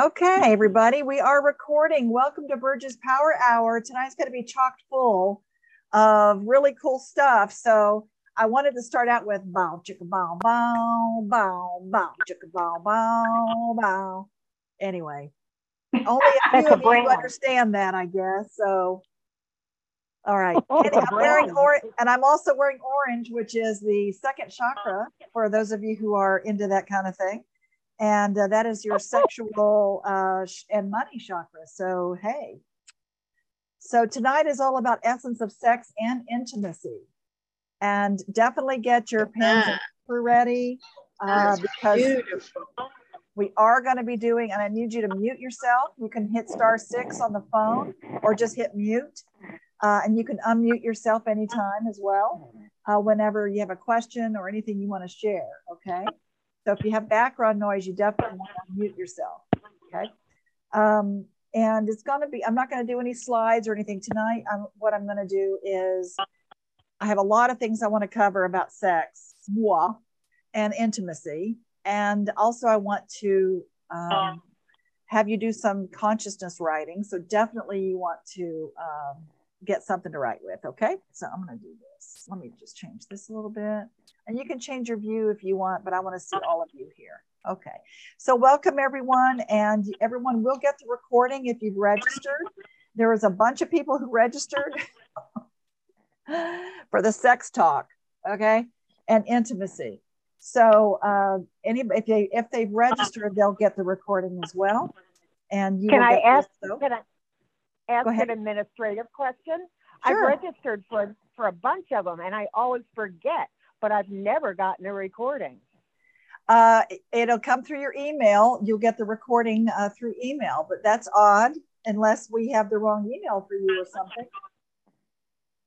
Okay, everybody, we are recording. Welcome to Burge's Power Hour. Tonight's going to be chocked full of really cool stuff. So I wanted to start out with bow, chicka, bow, bow, bow, bow, chicka, bow, bow, bow. Anyway, only a few of you understand that, I guess. So, all right. And I'm wearing orange, and I'm also wearing orange, which is the second chakra for those of you who are into that kind of thing and uh, that is your sexual uh, and money chakra. So, hey. So, tonight is all about essence of sex and intimacy. And definitely get your pens and paper ready uh, because beautiful. we are going to be doing, and I need you to mute yourself. You can hit star six on the phone or just hit mute. Uh, and you can unmute yourself anytime as well, uh, whenever you have a question or anything you want to share. Okay. So if you have background noise, you definitely want to mute yourself. Okay. Um, and it's going to be, I'm not going to do any slides or anything tonight. I'm, what I'm going to do is I have a lot of things I want to cover about sex moi, and intimacy. And also, I want to um, have you do some consciousness writing. So definitely, you want to um, get something to write with. Okay. So I'm going to do this. Let me just change this a little bit. And you can change your view if you want, but I want to see all of you here. Okay. So welcome everyone. And everyone will get the recording if you've registered. There was a bunch of people who registered for the sex talk. Okay. And intimacy. So uh, any if they if they've registered, they'll get the recording as well. And you can I ask? Can I, ask an administrative question? Sure. I've registered for for a bunch of them, and I always forget. But I've never gotten a recording. Uh, it'll come through your email. You'll get the recording uh, through email, but that's odd unless we have the wrong email for you or something.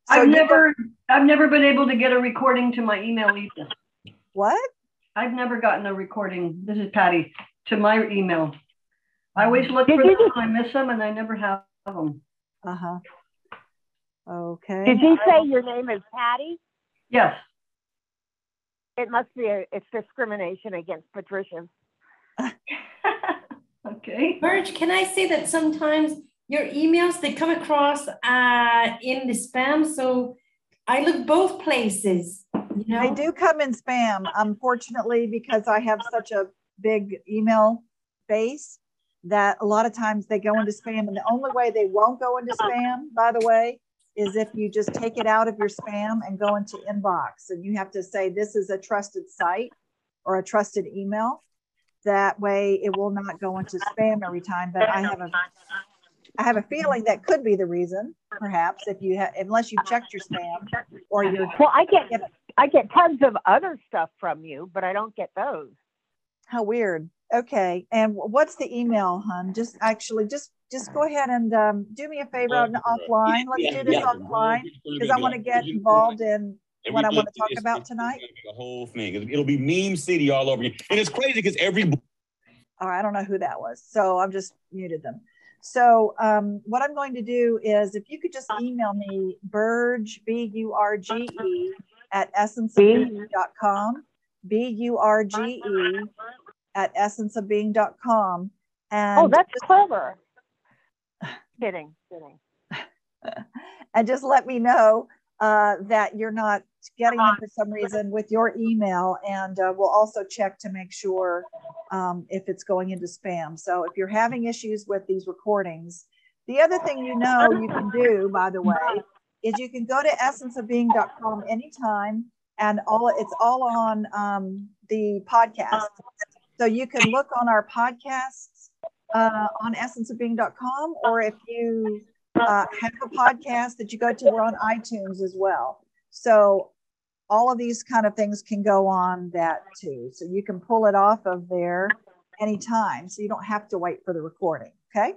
So I've never, I've never been able to get a recording to my email either. What? I've never gotten a recording. This is Patty to my email. I always look Did for them. I miss them, and I never have them. Uh huh. Okay. Did you say your name is Patty? Yes. It must be a it's discrimination against Patricia. okay. Burge, can I say that sometimes your emails they come across uh, in the spam, so I look both places. You know? They do come in spam, unfortunately, because I have such a big email base that a lot of times they go into spam. And the only way they won't go into uh-huh. spam, by the way, is if you just take it out of your spam and go into inbox. And you have to say, this is a trusted site or a trusted email. That way it will not go into spam every time. But I have a I have a feeling that could be the reason, perhaps, if you have, unless you've checked your spam or your. Well, I get I get tons of other stuff from you, but I don't get those. How weird. Okay. And what's the email, hun? Just actually, just just go ahead and um, do me a favor on offline. Let's yeah, do this yeah. offline because I want to get involved in what I want to talk about tonight. The whole thing. It'll be meme city all over you. And it's crazy because every. All right. I don't know who that was. So I've just muted them. So um, what I'm going to do is if you could just email me Burge, B U R G E, at essenceofbeing.com, B U R G E at essenceofbeing.com. And oh, that's just, clever. kidding, kidding. and just let me know uh, that you're not getting them for some reason with your email. And uh, we'll also check to make sure um, if it's going into spam. So if you're having issues with these recordings, the other thing you know you can do, by the way, is you can go to essenceofbeing.com anytime and all it's all on um, the podcast so you can look on our podcasts uh, on essenceofbeing.com, or if you uh, have a podcast that you go to, we're on iTunes as well. So all of these kind of things can go on that too. So you can pull it off of there anytime. So you don't have to wait for the recording. Okay.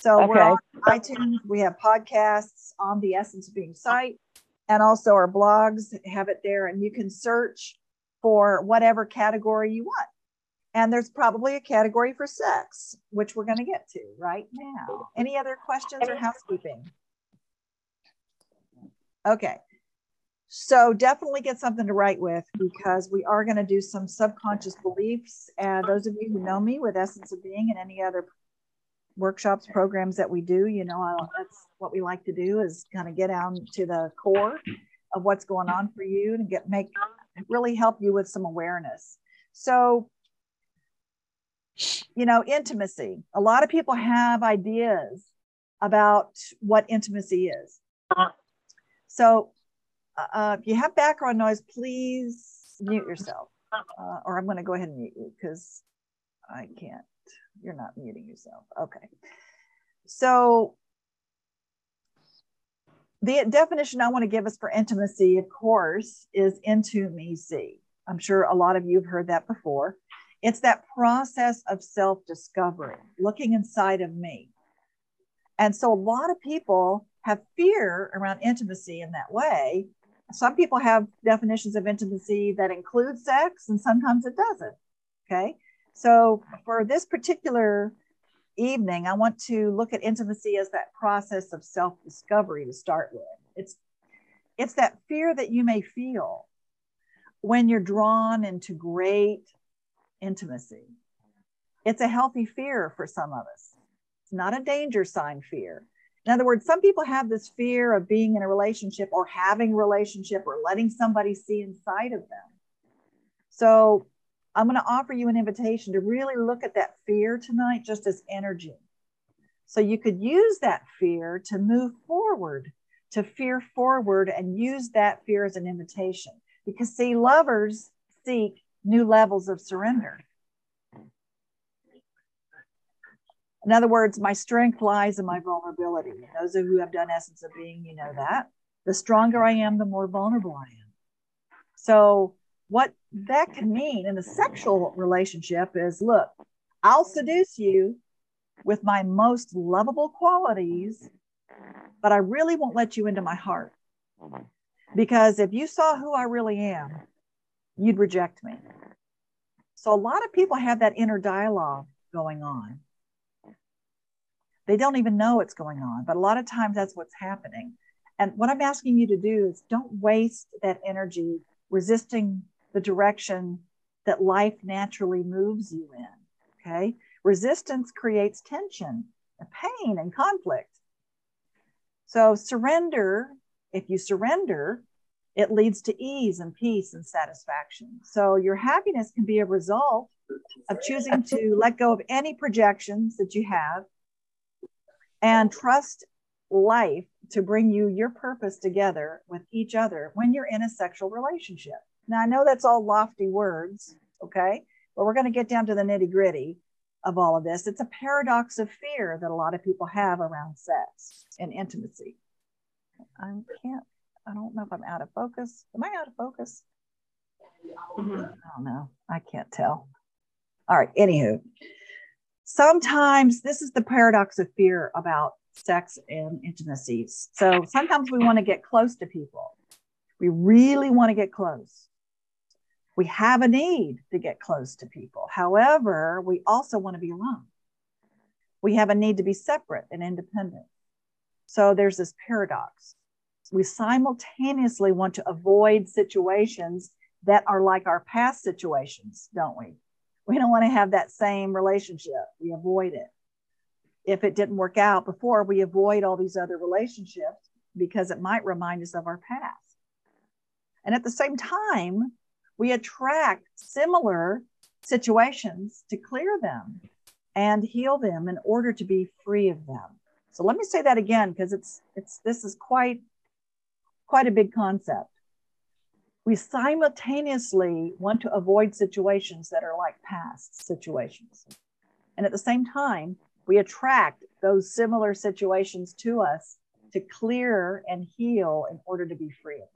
So okay. we're on iTunes. We have podcasts on the Essence of Being site, and also our blogs have it there. And you can search for whatever category you want. And there's probably a category for sex, which we're going to get to right now. Any other questions or housekeeping? Okay. So definitely get something to write with because we are going to do some subconscious beliefs. And those of you who know me with Essence of Being and any other workshops, programs that we do, you know, that's what we like to do is kind of get down to the core of what's going on for you and get make really help you with some awareness. So, you know, intimacy. A lot of people have ideas about what intimacy is. So uh, if you have background noise, please mute yourself. Uh, or I'm going to go ahead and mute you because I can't. You're not muting yourself. Okay. So the definition I want to give us for intimacy, of course, is intimacy. I'm sure a lot of you have heard that before. It's that process of self discovery, looking inside of me. And so a lot of people have fear around intimacy in that way some people have definitions of intimacy that include sex and sometimes it doesn't. Okay. So for this particular evening, I want to look at intimacy as that process of self-discovery to start with. It's it's that fear that you may feel when you're drawn into great intimacy. It's a healthy fear for some of us. It's not a danger sign fear. In other words, some people have this fear of being in a relationship or having a relationship or letting somebody see inside of them. So I'm going to offer you an invitation to really look at that fear tonight just as energy. So you could use that fear to move forward, to fear forward, and use that fear as an invitation. Because, see, lovers seek new levels of surrender. In other words, my strength lies in my vulnerability. Those of you who have done Essence of Being, you know that. The stronger I am, the more vulnerable I am. So, what that can mean in a sexual relationship is look, I'll seduce you with my most lovable qualities, but I really won't let you into my heart. Because if you saw who I really am, you'd reject me. So, a lot of people have that inner dialogue going on. They don't even know what's going on, but a lot of times that's what's happening. And what I'm asking you to do is don't waste that energy resisting the direction that life naturally moves you in. Okay. Resistance creates tension, and pain, and conflict. So surrender, if you surrender, it leads to ease and peace and satisfaction. So your happiness can be a result of choosing to let go of any projections that you have and trust life to bring you your purpose together with each other when you're in a sexual relationship. Now, I know that's all lofty words, okay? But we're going to get down to the nitty gritty of all of this. It's a paradox of fear that a lot of people have around sex and intimacy. I can't, I don't know if I'm out of focus. Am I out of focus? Mm-hmm. I don't know. I can't tell. All right. Anywho, sometimes this is the paradox of fear about sex and intimacies. So sometimes we want to get close to people. We really want to get close. We have a need to get close to people. However, we also want to be alone. We have a need to be separate and independent. So there's this paradox. We simultaneously want to avoid situations that are like our past situations, don't we? we don't want to have that same relationship. We avoid it. If it didn't work out before, we avoid all these other relationships because it might remind us of our past. And at the same time, we attract similar situations to clear them and heal them in order to be free of them. So let me say that again because it's it's this is quite quite a big concept we simultaneously want to avoid situations that are like past situations. And at the same time, we attract those similar situations to us to clear and heal in order to be free of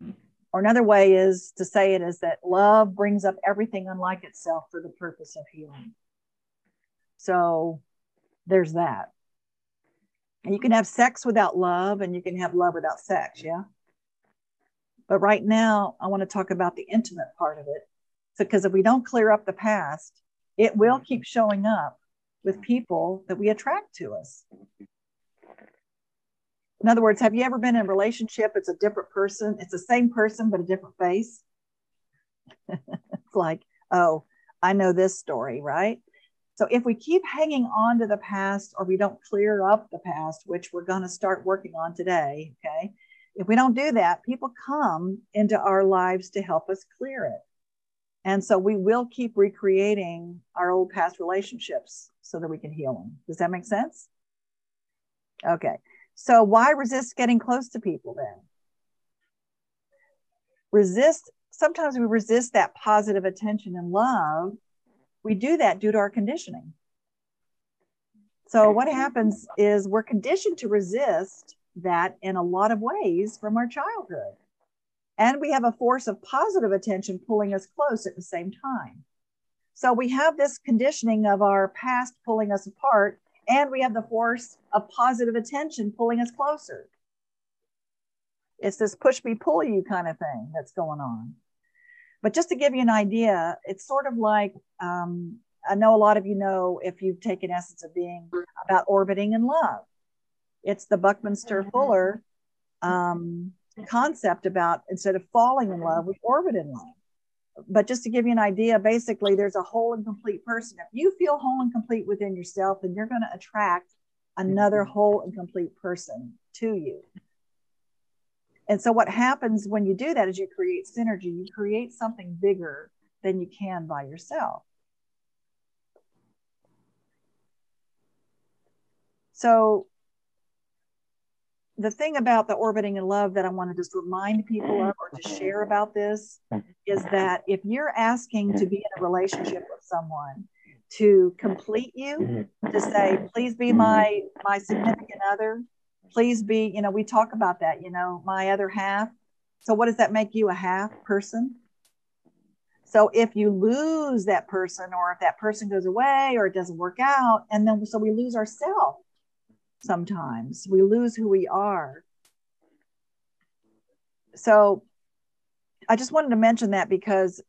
them. Or another way is to say it is that love brings up everything unlike itself for the purpose of healing. So there's that. And you can have sex without love, and you can have love without sex. Mm-hmm. Yeah. But right now, I want to talk about the intimate part of it. So, because if we don't clear up the past, it will mm-hmm. keep showing up with mm-hmm. people that we attract to us. In other words, have you ever been in a relationship? It's a different person, it's the same person, but a different face. it's like, oh, I know this story, right? So if we keep hanging on to the past or we don't clear up the past, which we're going to start working on today, okay? If we don't do that, people come into our lives to help us clear it. And so we will keep recreating our old past relationships so that we can heal them. Does that make sense? Okay. So why resist getting close to people then? Resist, sometimes we resist that positive attention and love. We do that due to our conditioning. So what happens is we're conditioned to resist that in a lot of ways from our childhood. And we have a force of positive attention pulling us close at the same time. So we have this conditioning of our past pulling us apart and we have the force of positive attention pulling us closer. It's this push me, pull you kind of thing that's going on. But just to give you an idea, it's sort of like um, I know a lot of you know if you've taken Essence of Being about orbiting in love. It's the Buckminster Fuller um, concept about instead of falling in love, we orbit in love but just to give you an idea, basically, there's a whole and complete person. If you feel whole and complete within yourself, then you're going to attract another mm-hmm. whole and complete person to you. And so, what happens when you do that is you create synergy, you create something bigger than you can by yourself. So, the thing about the orbiting in love that I want to just remind people of or to share about this is that if you're asking to be in a relationship with someone to complete you, to say, please be my my significant other, please be, you know, we talk about that, you know, my other half. So what does that make you a half person? So if you lose that person or if that person goes away or it doesn't work out, and then so we lose ourselves sometimes. We lose who we are. So I just wanted to mention that because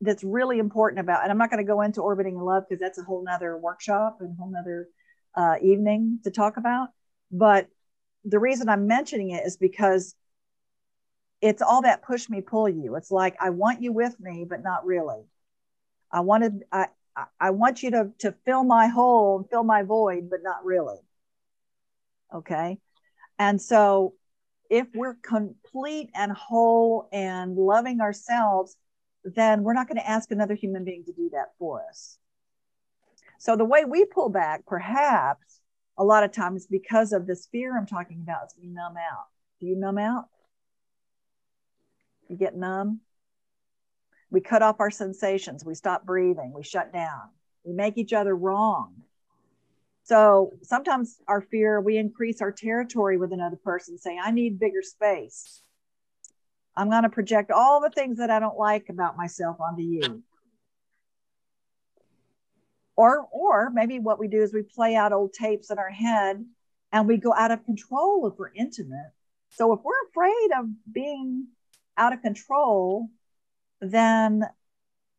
that's really important about, and I'm not going to go into orbiting love because that's a whole nother workshop and whole nother uh, evening to talk about. But the reason I'm mentioning it is because it's all that push me, pull you. It's like, I want you with me, but not really. I wanted, I, I want you to, to fill my hole and fill my void, but not really. Okay. And so if we're complete and whole and loving ourselves, then we're not going to ask another human being to do that for us. So the way we pull back, perhaps a lot of times because of this fear I'm talking about, is we numb out. Do you numb out? You get numb? We cut off our sensations. We stop breathing. We shut down. We make each other wrong. So sometimes our fear, we increase our territory with another person, saying, I need bigger space. I'm going to project all the things that I don't like about myself onto you. Or, or maybe what we do is we play out old tapes in our head and we go out of control if we're intimate. So if we're afraid of being out of control, then,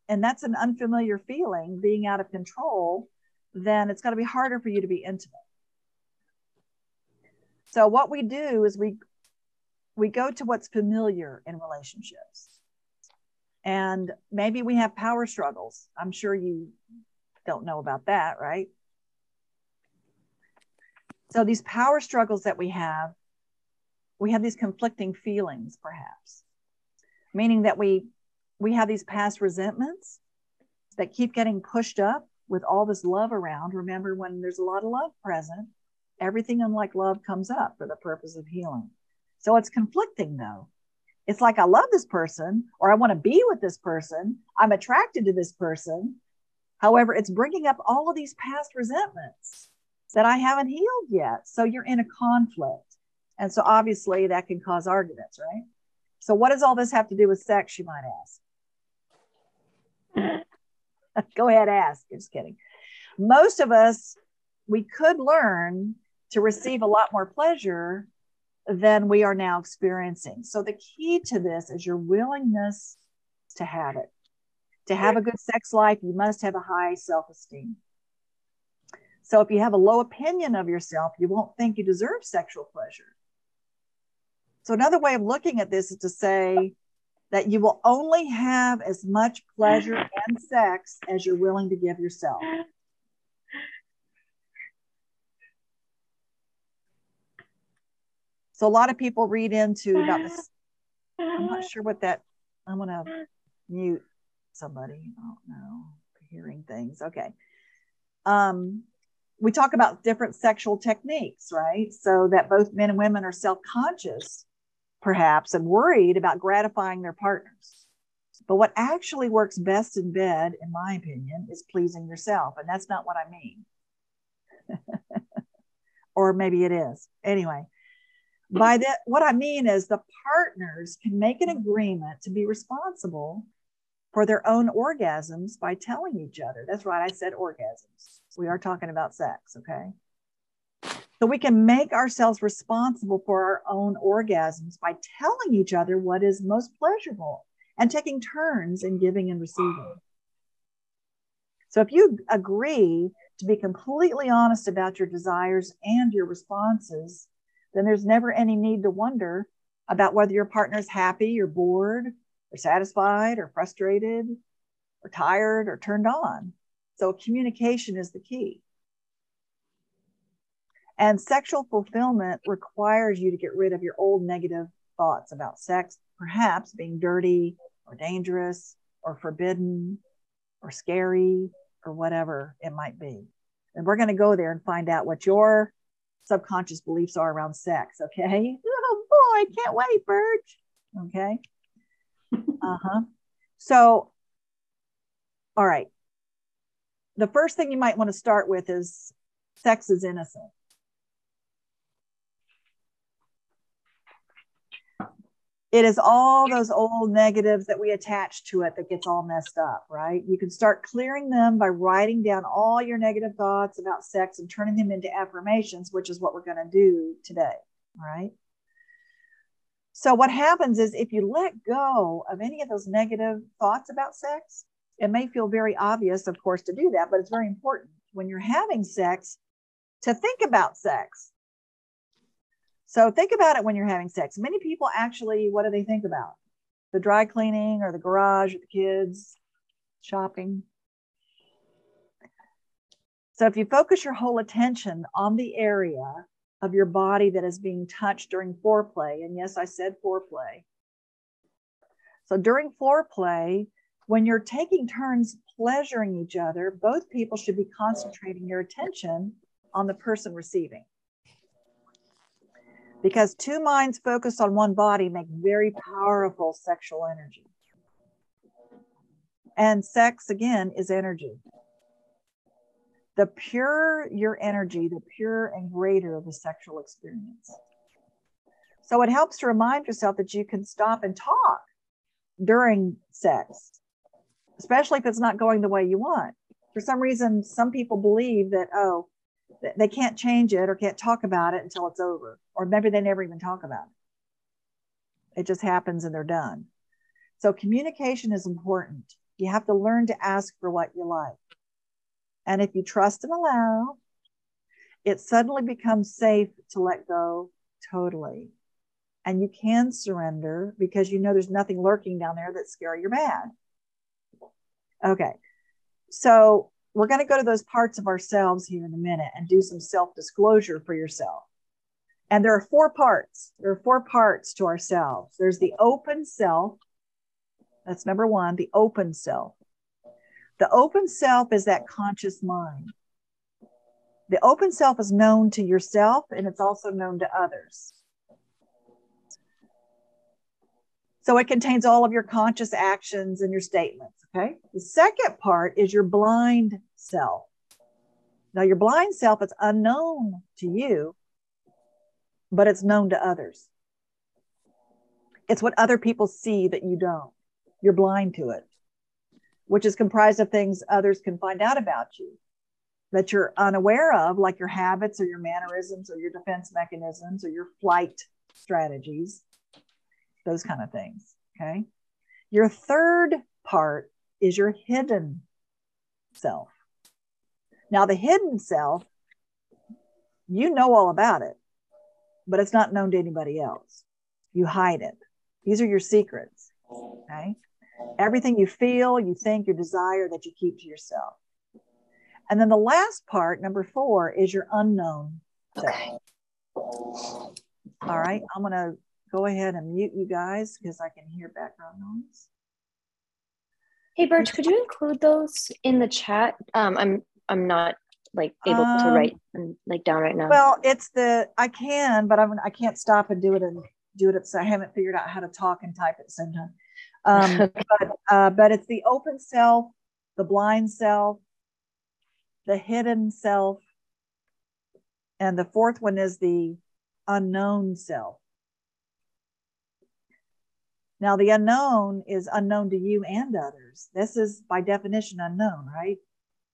and that's an unfamiliar feeling, being out of control, then it's going to be harder for you to be intimate. So what we do is we we go to what's familiar in relationships. And maybe we have power struggles. I'm sure you don't know about that, right? So these power struggles that we have, we have these conflicting feelings perhaps. Meaning that we we have these past resentments that keep getting pushed up with all this love around, remember when there's a lot of love present, everything unlike love comes up for the purpose of healing. So it's conflicting though. It's like I love this person or I want to be with this person. I'm attracted to this person. However, it's bringing up all of these past resentments that I haven't healed yet. So you're in a conflict. And so obviously that can cause arguments, right? So what does all this have to do with sex, you might ask? Go ahead, ask. Just kidding. Most of us, we could learn to receive a lot more pleasure than we are now experiencing. So the key to this is your willingness to have it. To have a good sex life, you must have a high self esteem. So if you have a low opinion of yourself, you won't think you deserve sexual pleasure. So, another way of looking at this is to say that you will only have as much pleasure and sex as you're willing to give yourself. So, a lot of people read into about this. I'm not sure what that, I'm going to mute somebody. Oh, no, hearing things. Okay. Um, we talk about different sexual techniques, right? So that both men and women are self conscious, perhaps, and worried about gratifying their partners. But what actually works best in bed, in my opinion, is pleasing yourself. And that's not what I mean. or maybe it is. Anyway, by that, what I mean is the partners can make an agreement to be responsible for their own orgasms by telling each other. That's right, I said orgasms. We are talking about sex, okay? So we can make ourselves responsible for our own orgasms by telling each other what is most pleasurable and taking turns in giving and receiving. So if you agree to be completely honest about your desires and your responses, then there's never any need to wonder about whether your partner is happy or bored or satisfied or frustrated or tired or turned on. So communication is the key. And sexual fulfillment requires you to get rid of your old negative thoughts about sex, perhaps being dirty or dangerous or forbidden or scary or whatever it might be. And we're going to go there and find out what your subconscious beliefs are around sex. Okay. Oh boy, can't wait, Burge. Okay. Uh huh. So, all right. The first thing you might want to start with is sex is innocent. It is all those old negatives that we attach to it that gets all messed up, right? You can start clearing them by writing down all your negative thoughts about sex and turning them into affirmations, which is what we're going to do today, right? So, what happens is if you let go of any of those negative thoughts about sex, it may feel very obvious, of course, to do that, but it's very important when you're having sex to think about sex. So, think about it when you're having sex. Many people actually, what do they think about? The dry cleaning or the garage or the kids, shopping. So, if you focus your whole attention on the area of your body that is being touched during foreplay. And yes, I said foreplay. So during foreplay, when you're taking turns pleasuring each other, both people should be concentrating your attention on the person receiving. Because two minds focused on one body make very powerful sexual energy. And sex, again, is energy the purer your energy, the purer and greater the sexual experience. So it helps to remind yourself that you can stop and talk during sex, especially if it's not going the way you want. For some reason, some people believe that, oh, they can't change it or can't talk about it until it's over, or maybe they never even talk about it. It just happens and they're done. So communication is important. You have to learn to ask for what you like. And if you trust and allow, it suddenly becomes safe to let go totally. And you can surrender because you know there's nothing lurking down there that's scary or bad. Okay. So we're going to go to those parts of ourselves here in a minute and do some self disclosure for yourself. And there are four parts. There are four parts to ourselves. There's the open self. That's number one, the open self. The open self is that conscious mind. The open self is known to yourself and it's also known to others. So it contains all of your conscious actions and your statements. Okay. The second part is your blind self. Now, your blind self is unknown to you, but it's known to others. It's what other people see that you don't. You're blind to it which is comprised of things others can find out about you that you're unaware of, like your habits or your mannerisms or your defense mechanisms or your flight strategies, those kind of things. Okay. Your third part is your hidden self. Now, the hidden self, you know all about it, but it's not known to anybody else. you hide it. These are your secrets. Okay. Everything you feel, you think, your desire that you keep to yourself. And then the last part, number four, is your unknown okay. All right. I'm going to go ahead and mute you guys because I can hear background noise. Hey, Burge, could you include those in the chat? Um, I'm I'm not like able um, to write and like down right now. Well, it's the I can, but I'm I can't stop and do it and do it. So I haven't figured out how to talk and type at the same time. Um, but uh, but it's the open self, the blind self, the hidden self, and the fourth one is the unknown self. Now, the unknown is unknown to you and others. This is by definition unknown, right?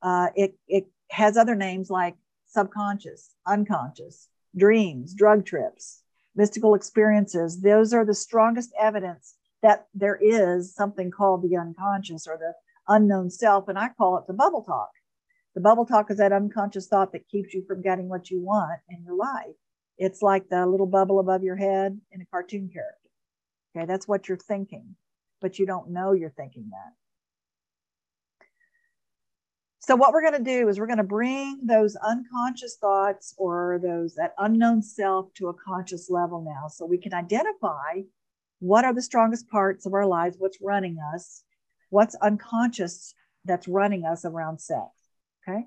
Uh, it, it has other names like subconscious, unconscious, dreams, drug trips, mystical experiences. Those are the strongest evidence that there is something called the unconscious or the unknown self. And I call it the bubble talk. The bubble talk is that unconscious thought that keeps you from getting what you want in your life. It's like the little bubble above your head in a cartoon character. Okay, that's what you're thinking, but you don't know you're thinking that. So what we're going to do is we're going to bring those unconscious thoughts or those that unknown self to a conscious level now so we can identify what are the strongest parts of our lives, what's running us, what's unconscious that's running us around sex. Okay?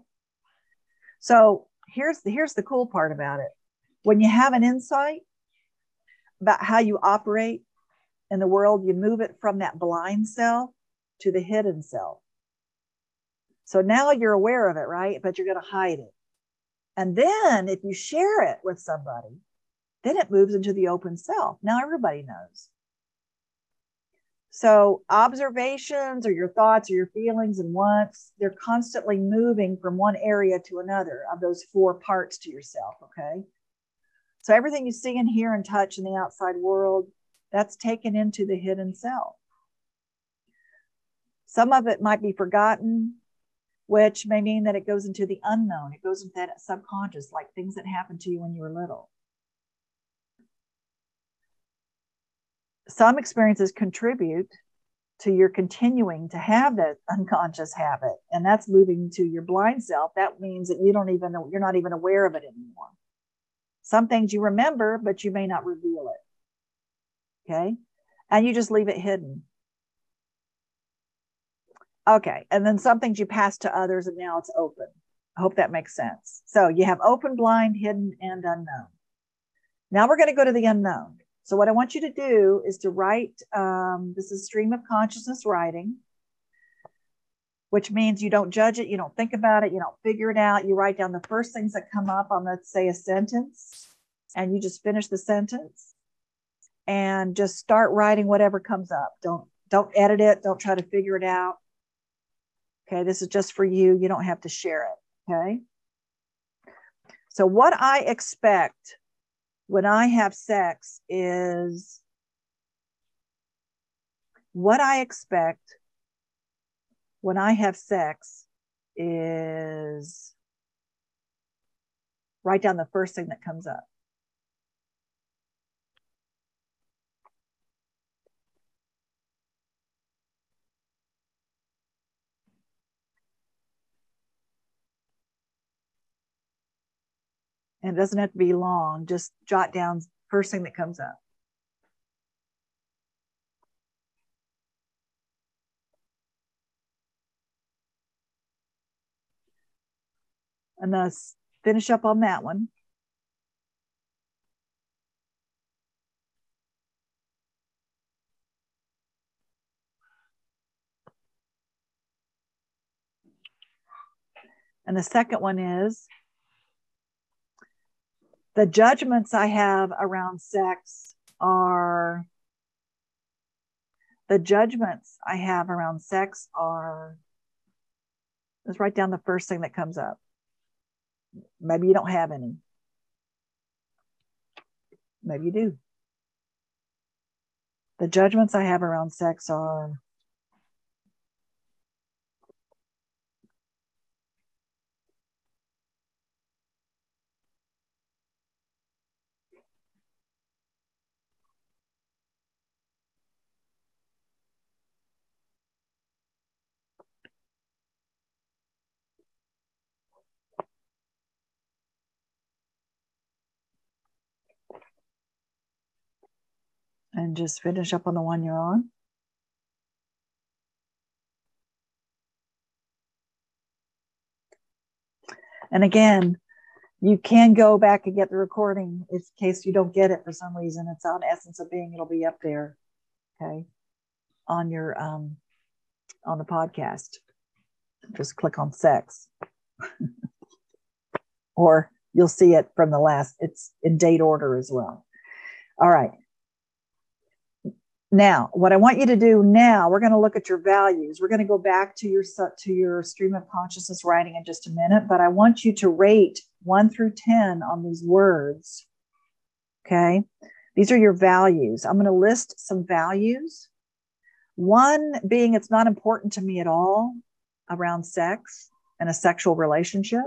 So here's the here's the cool part about it. When you have an insight about how you operate in the world, you move it from that blind self to the hidden self. So now you're aware of it, right? But you're going to hide it. And then if you share it with somebody, then it moves into the open self. Now everybody knows. So observations or your thoughts or your feelings and wants, they're constantly moving from one area to another of those four parts to yourself. Okay. So everything you see and hear and touch in the outside world, that's taken into the hidden self. Some of it might be forgotten, which may mean that it goes into the unknown. It goes into that subconscious, like things that happened to you when you were little. Some experiences contribute to your continuing to have that unconscious habit, and that's moving to your blind self. That means that you don't even know, you're not even aware of it anymore. Some things you remember, but you may not reveal it. Okay. And you just leave it hidden. Okay. And then some things you pass to others and now it's open. I hope that makes sense. So you have open, blind, hidden, and unknown. Now we're going to go to the unknown. So what I want you to do is to write, um, this is stream of consciousness writing, which means you don't judge it, you don't think about it, you don't figure it out. You write down the first things that come up on, let's say, a sentence, and you just finish the sentence and just start writing whatever comes up. Don't don't edit it, don't try to figure it out. Okay, this is just for you. You don't have to share it. Okay. So, what I expect when I have sex is what I expect when I have sex is write down the first thing that comes up. And it doesn't have to be long, just jot down first thing that comes up. And then finish up on that one. And the second one is the judgments I have around sex are the judgments I have around sex are let's write down the first thing that comes up. Maybe you don't have any. Maybe you do. The judgments I have around sex are And just finish up on the one you're on. And again, you can go back and get the recording in case you don't get it for some reason. It's on Essence of Being. It'll be up there, okay, on your um, on the podcast. Just click on sex, or you'll see it from the last. It's in date order as well. All right. Now, what I want you to do now, we're going to look at your values. We're going to go back to your to your stream of consciousness writing in just a minute, but I want you to rate 1 through 10 on these words. Okay? These are your values. I'm going to list some values. One being it's not important to me at all around sex and a sexual relationship.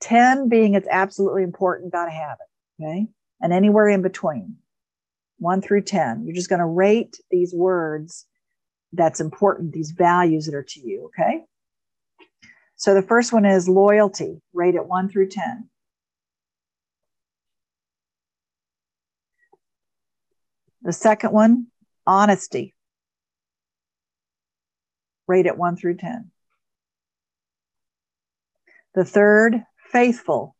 10 being it's absolutely important, got to have it. Okay? And anywhere in between one through 10. You're just going to rate these words that's important, these values that are to you, okay? So the first one is loyalty, rate it one through 10. The second one, honesty, rate it one through 10. The third, faithful,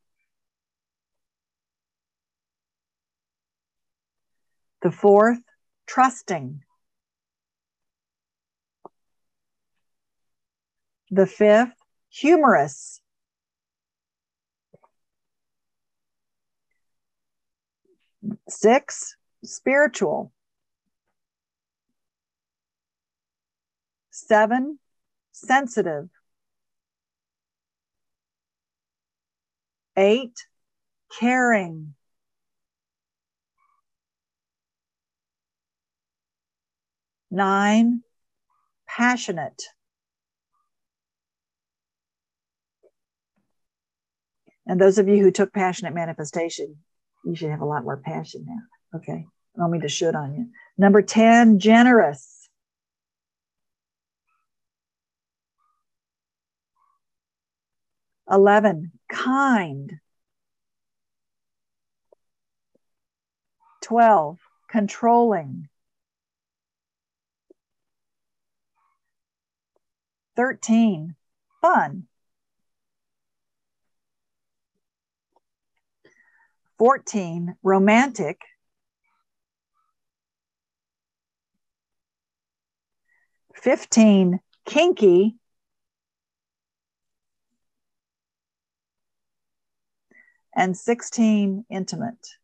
The fourth, trusting. The fifth, humorous. Six, spiritual. Seven, sensitive. Eight, caring. Nine, passionate. And those of you who took passionate manifestation, you should have a lot more passion now. Okay. I don't mean to should on you. Number 10, generous. Eleven, kind. Twelve, controlling. 13, fun. 14, romantic. 15, kinky. And 16, intimate.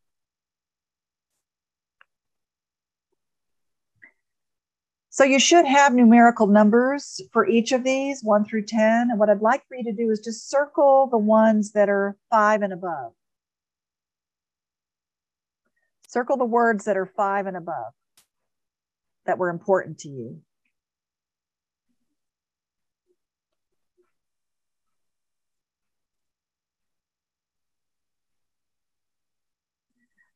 So you should have numerical numbers for each of these, one through 10. And what I'd like for you to do is just circle the ones that are five and above. Circle the words that are five and above that were important to you.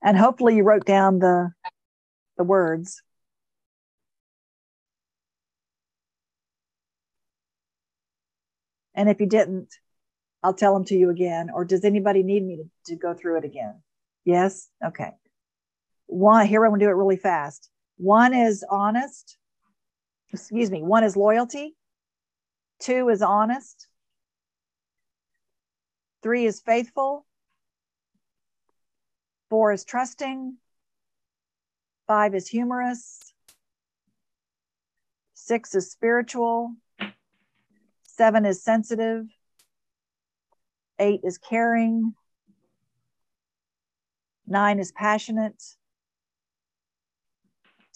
And hopefully you wrote down the, the words. And if you didn't, I'll tell them to you again. Or does anybody need me to, to go through it again? Yes? Okay. One, here I'm going to do it really fast. One is honest. Excuse me. One is loyalty. Two is honest. Three is faithful. Four is trusting. Five is humorous. Six is spiritual. Seven is sensitive. Eight is caring. Nine is passionate.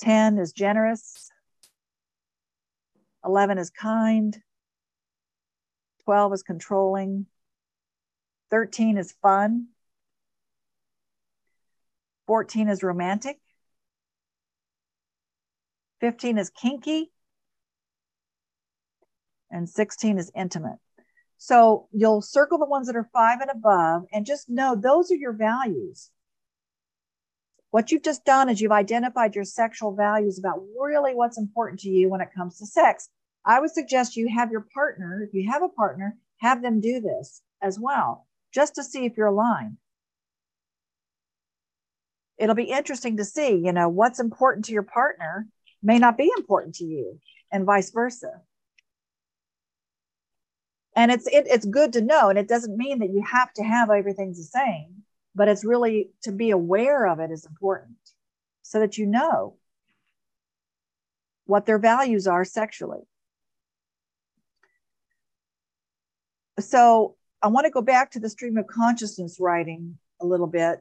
10 is generous. 11 is kind. 12 is controlling. 13 is fun. 14 is romantic. 15 is kinky and 16 is intimate. So you'll circle the ones that are five and above and just know those are your values. What you've just done is you've identified your sexual values about really what's important to you when it comes to sex. I would suggest you have your partner, if you have a partner, have them do this as well, just to see if you're aligned. it'll be interesting to see, you know, what's important to your partner may not be important to you and vice versa. And it's it, it's good to know, and it doesn't mean that you have to have everything's the same, but it's really to be aware of it is important so that you know what their values are sexually. So I want to go back to the stream of consciousness writing a little bit.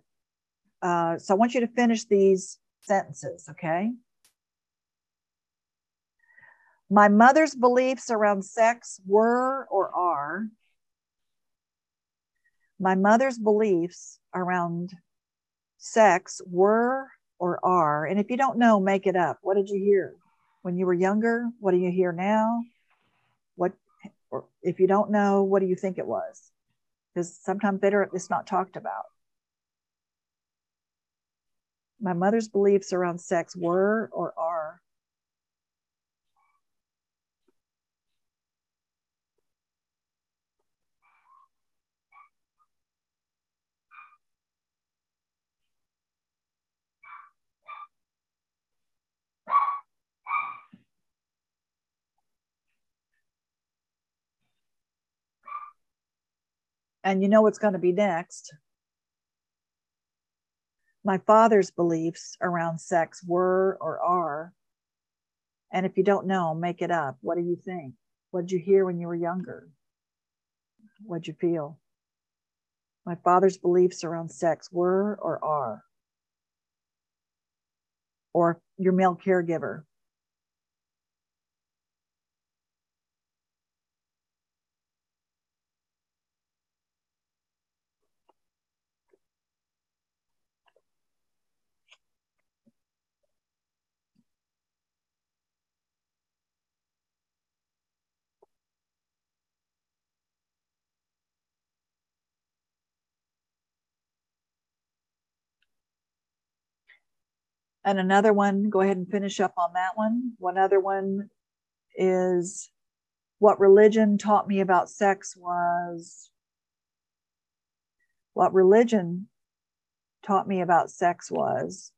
Uh, so I want you to finish these sentences, okay? My mother's beliefs around sex were or are. My mother's beliefs around sex were or are. And if you don't know, make it up. What did you hear when you were younger? What do you hear now? What, or if you don't know, what do you think it was? Because sometimes better it's not talked about. My mother's beliefs around sex were or are. And you know what's going to be next. My father's beliefs around sex were or are. And if you don't know, make it up. What do you think? What did you hear when you were younger? What'd you feel? My father's beliefs around sex were or are. Or your male caregiver. And another one, go ahead and finish up on that one. One other one is what religion taught me about sex was what religion taught me about sex was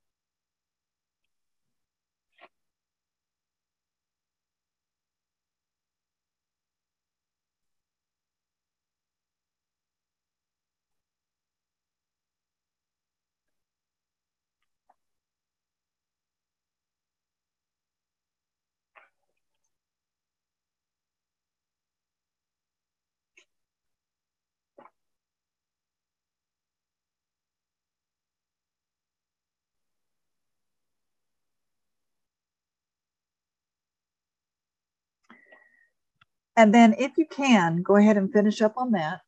And then, if you can, go ahead and finish up on that.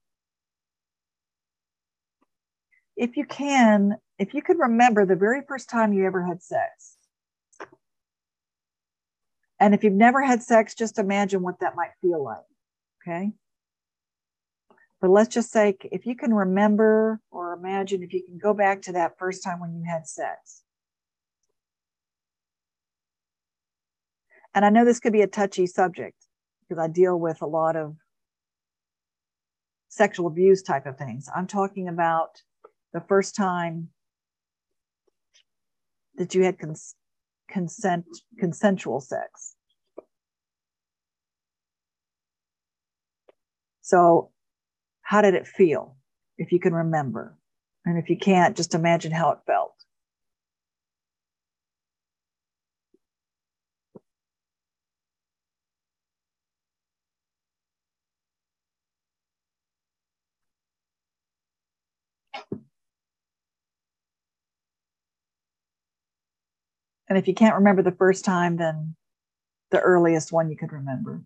If you can, if you can remember the very first time you ever had sex. And if you've never had sex, just imagine what that might feel like. Okay. But let's just say if you can remember or imagine if you can go back to that first time when you had sex. And I know this could be a touchy subject because I deal with a lot of sexual abuse type of things. I'm talking about the first time that you had cons- consent consensual sex. So, how did it feel? If you can remember, and if you can't, just imagine how it felt. And if you can't remember the first time, then the earliest one you could remember.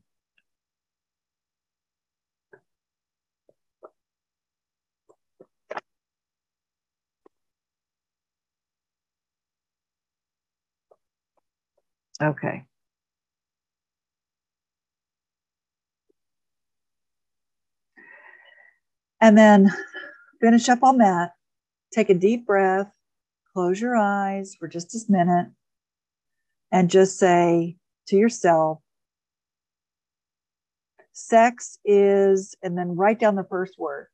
Okay. And then finish up on that. Take a deep breath, close your eyes for just a minute and just say to yourself, sex is, and then write down the first word.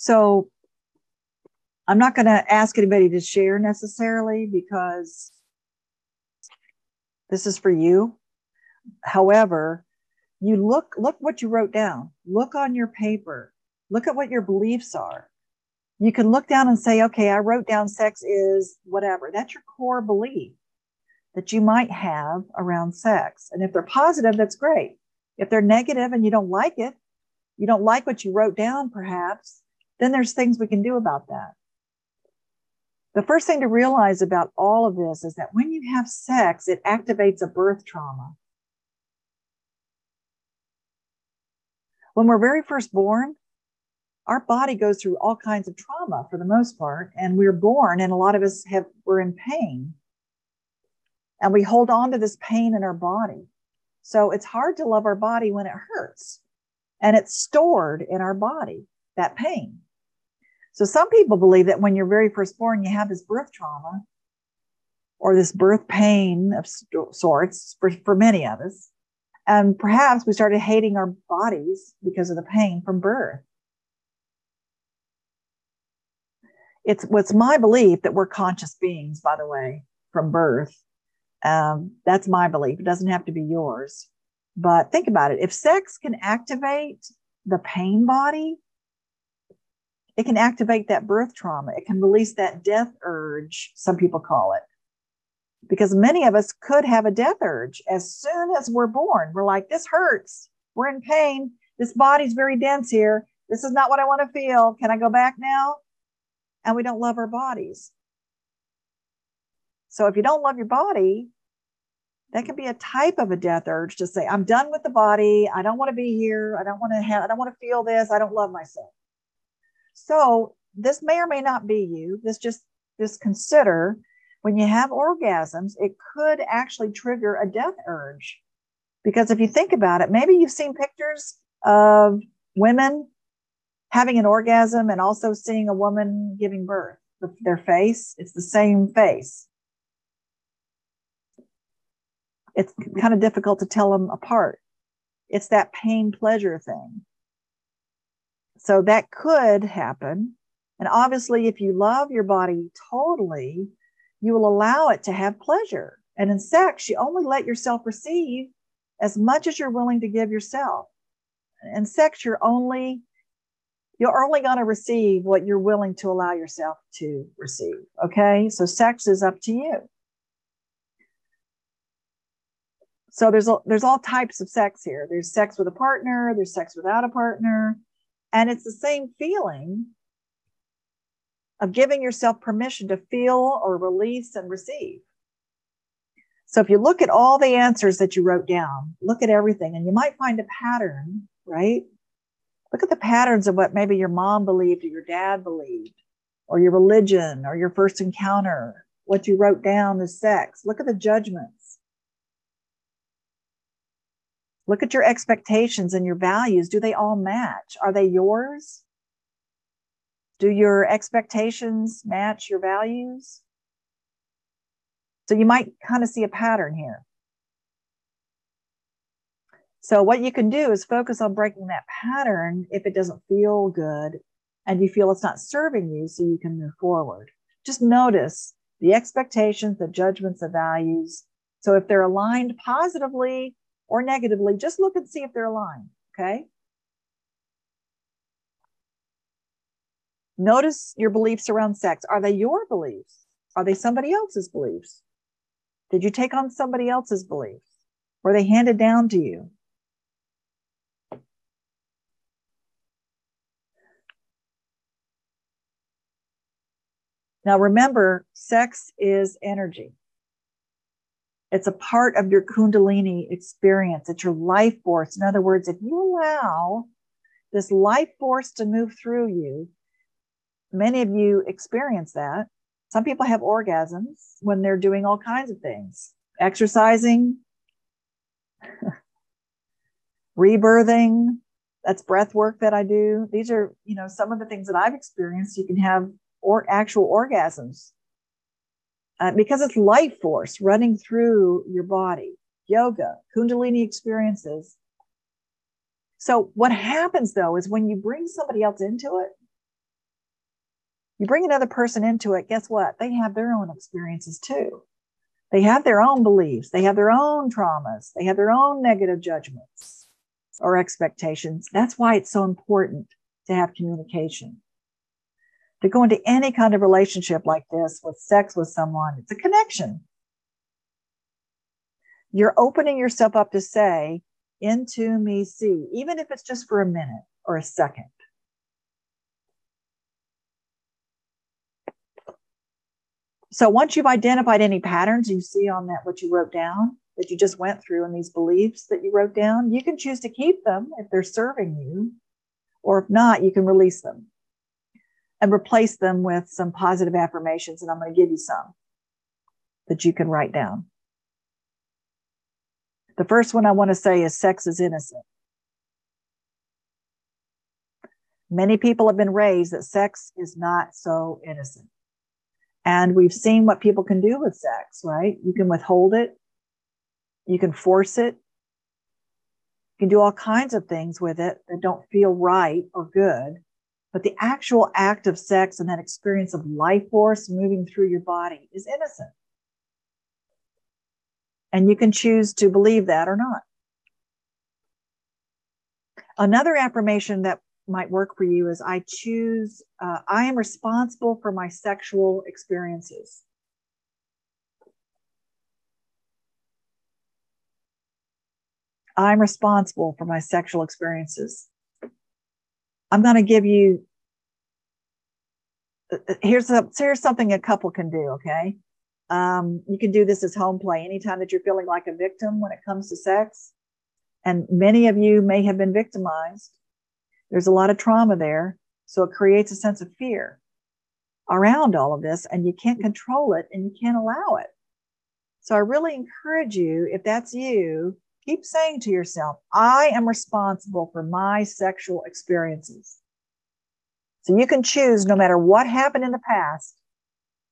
So I'm not going to ask anybody to share necessarily because this is for you. However, you look look what you wrote down. Look on your paper. Look at what your beliefs are. You can look down and say, okay, I wrote down sex is whatever. That's your core belief that you might have around sex. And if they're positive, that's great. If they're negative and you don't like it, you don't like what you wrote down, perhaps, then there's things we can do about that. The first thing to realize about all of this is that when you have sex, it activates a birth trauma. When we're very first born, our body goes through all kinds of trauma for the most part, and we're born, and a lot of us have we're in pain, and we hold on to this pain in our body. So it's hard to love our body when it hurts, and it's stored in our body that pain. So some people believe that when you're very first born, you have this birth trauma or this birth pain of sorts for, for many of us. And perhaps we started hating our bodies because of the pain from birth. It's what's my belief that we're conscious beings, by the way, from birth. Um, that's my belief. It doesn't have to be yours. But think about it. If sex can activate the pain body, it can activate that birth trauma. It can release that death urge, some people call it. Because many of us could have a death urge as soon as we're born. We're like, this hurts. We're in pain. This body's very dense here. This is not what I want to feel. Can I go back now? And we don't love our bodies. So if you don't love your body, that can be a type of a death urge to say, I'm done with the body. I don't want to be here. I don't want to have, I don't want to feel this. I don't love myself. So this may or may not be you. This just just consider when you have orgasms, it could actually trigger a death urge. Because if you think about it, maybe you've seen pictures of women having an orgasm and also seeing a woman giving birth. Their face, it's the same face. It's kind of difficult to tell them apart. It's that pain pleasure thing. So that could happen. And obviously, if you love your body totally, you will allow it to have pleasure. And in sex, you only let yourself receive as much as you're willing to give yourself. In sex, you're only you're only going to receive what you're willing to allow yourself to receive. Okay, so sex is up to you. So there's there's all types of sex here. There's sex with a partner. There's sex without a partner. And it's the same feeling of giving yourself permission to feel or release and receive. So if you look at all the answers that you wrote down, look at everything, and you might find a pattern, right? Look at the patterns of what maybe your mom believed or your dad believed, or your religion, or your first encounter, what you wrote down as sex. Look at the judgment. Look at your expectations and your values. Do they all match? Are they yours? Do your expectations match your values? So you might kind of see a pattern here. So, what you can do is focus on breaking that pattern if it doesn't feel good and you feel it's not serving you so you can move forward. Just notice the expectations, the judgments, the values. So, if they're aligned positively, or negatively, just look and see if they're aligned. Okay. Notice your beliefs around sex. Are they your beliefs? Are they somebody else's beliefs? Did you take on somebody else's beliefs? Were they handed down to you? Now remember, sex is energy. It's a part of your Kundalini experience. It's your life force. In other words, if you allow this life force to move through you, many of you experience that. Some people have orgasms when they're doing all kinds of things, exercising, rebirthing. That's breath work that I do. These are, you know, some of the things that I've experienced. You can have or actual orgasms uh, because it's life force running through your body, yoga, Kundalini experiences. So, what happens though is when you bring somebody else into it, You bring another person into it, guess what? They have their own experiences too. They have their own beliefs, they have their own traumas, they have their own negative judgments or expectations. That's why it's so important to have communication. To go into any kind of relationship like this with sex with someone, it's a connection. You're opening yourself up to say, into me see, even if it's just for a minute or a second. So once you've identified any patterns you see on that, what you wrote down, that you just went through and these beliefs that you wrote down, you can choose to keep them if they're serving you, or if not, you can release them and replace them with some positive affirmations. And I'm going to give you some that you can write down. The first one I want to say is sex is innocent. Many people have been raised that sex is not so innocent. And we've seen what people can do with sex, right? You can withhold it, you can force it, you can do all kinds of things with it that don't feel right or good. But the actual act of sex and that experience of life force moving through your body is innocent. And you can choose to believe that or not. Another affirmation that might work for you is I choose, uh, I am responsible for my sexual experiences. I'm responsible for my sexual experiences. I'm going to give you uh, uh, here's a here's something a couple can do. Okay, um, you can do this as home play anytime that you're feeling like a victim when it comes to sex, and many of you may have been victimized. There's a lot of trauma there. So it creates a sense of fear around all of this, and you can't control it and you can't allow it. So I really encourage you, if that's you, keep saying to yourself, I am responsible for my sexual experiences. So you can choose, no matter what happened in the past,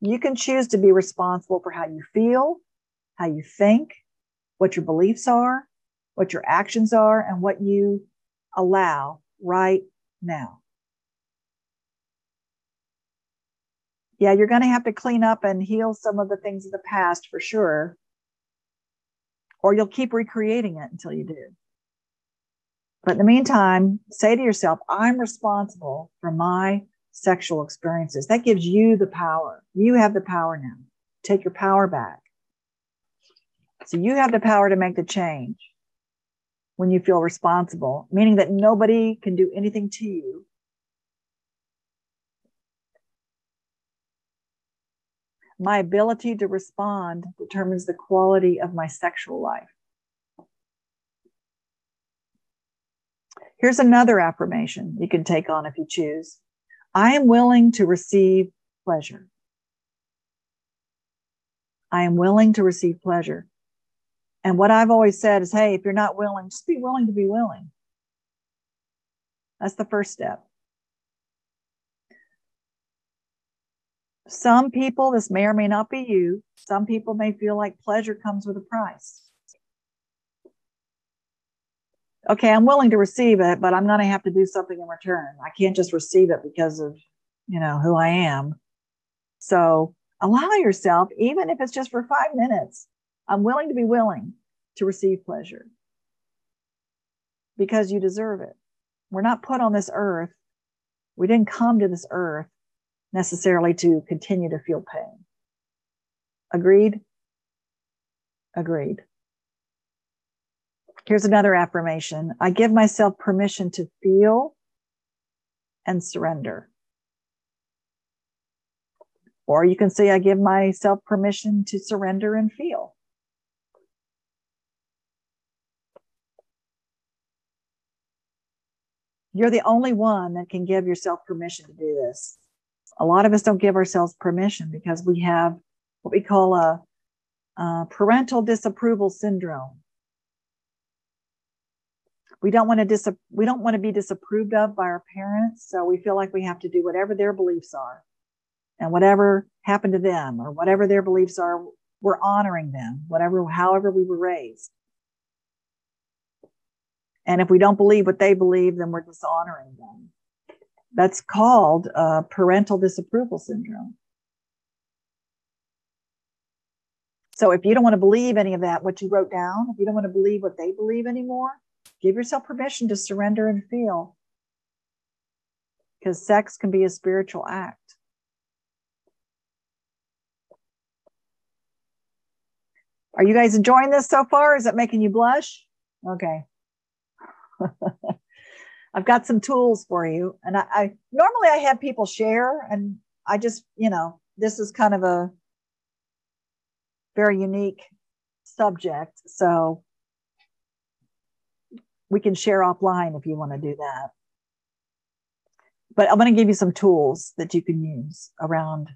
you can choose to be responsible for how you feel, how you think, what your beliefs are, what your actions are, and what you allow right now. Yeah, you're going to have to clean up and heal some of the things of the past for sure, or you'll keep recreating it until you do. But in the meantime, say to yourself, I'm responsible for my sexual experiences. That gives you the power. You have the power now. Take your power back. So you have the power to make the change when you feel responsible, meaning that nobody can do anything to you. My ability to respond determines the quality of my sexual life. Here's another affirmation you can take on if you choose. I am willing to receive pleasure. I am willing to receive pleasure. And what I've always said is, hey, if you're not willing, just be willing to be willing. That's the first step. Some people, this may or may not be you, some people may feel like pleasure comes with a price. Okay, I'm willing to receive it, but I'm going to have to do something in return. I can't just receive it because of, you know, who I am. So allow yourself, even if it's just for five minutes, I'm willing to be willing to receive pleasure because you deserve it. We're not put on this earth. We didn't come to this earth necessarily to continue to feel pain. Agreed? Agreed. Here's another affirmation I give myself permission to feel and surrender. Or you can say, I give myself permission to surrender and feel. You're the only one that can give yourself permission to do this. A lot of us don't give ourselves permission because we have what we call a, a parental disapproval syndrome. We don't want to dis- we don't want to be disapproved of by our parents, so we feel like we have to do whatever their beliefs are, and whatever happened to them or whatever their beliefs are, we're honoring them, whatever however we were raised. And if we don't believe what they believe, then we're dishonoring them. That's called uh, parental disapproval syndrome. So if you don't want to believe any of that, what you wrote down, if you don't want to believe what they believe anymore, give yourself permission to surrender and feel. Because sex can be a spiritual act. Are you guys enjoying this so far? Is it making you blush? Okay. I've got some tools for you. And I, I, normally I have people share, and I just, you know, this is kind of a very unique subject. So we can share offline if you want to do that. But I'm going to give you some tools that you can use around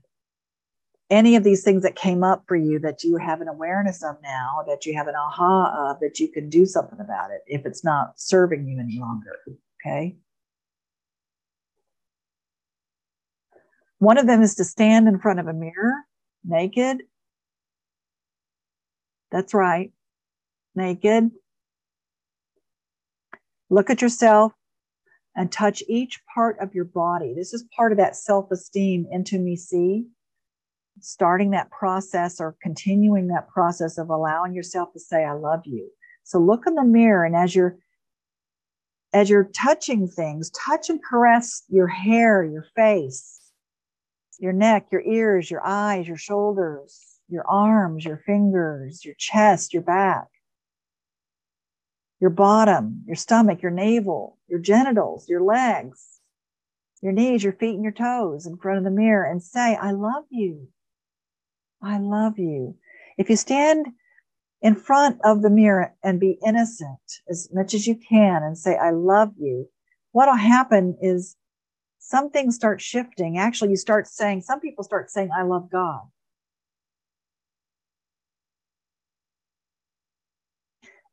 any of these things that came up for you that you have an awareness of now, that you have an aha of, that you can do something about it if it's not serving you any longer. Okay. One of them is to stand in front of a mirror naked. That's right. Naked. Look at yourself and touch each part of your body. This is part of that self esteem into me see starting that process or continuing that process of allowing yourself to say i love you so look in the mirror and as you're as you're touching things touch and caress your hair your face your neck your ears your eyes your shoulders your arms your fingers your chest your back your bottom your stomach your navel your genitals your legs your knees your feet and your toes in front of the mirror and say i love you I love you. If you stand in front of the mirror and be innocent as much as you can and say, I love you, what'll happen is some things start shifting. Actually, you start saying, some people start saying, I love God.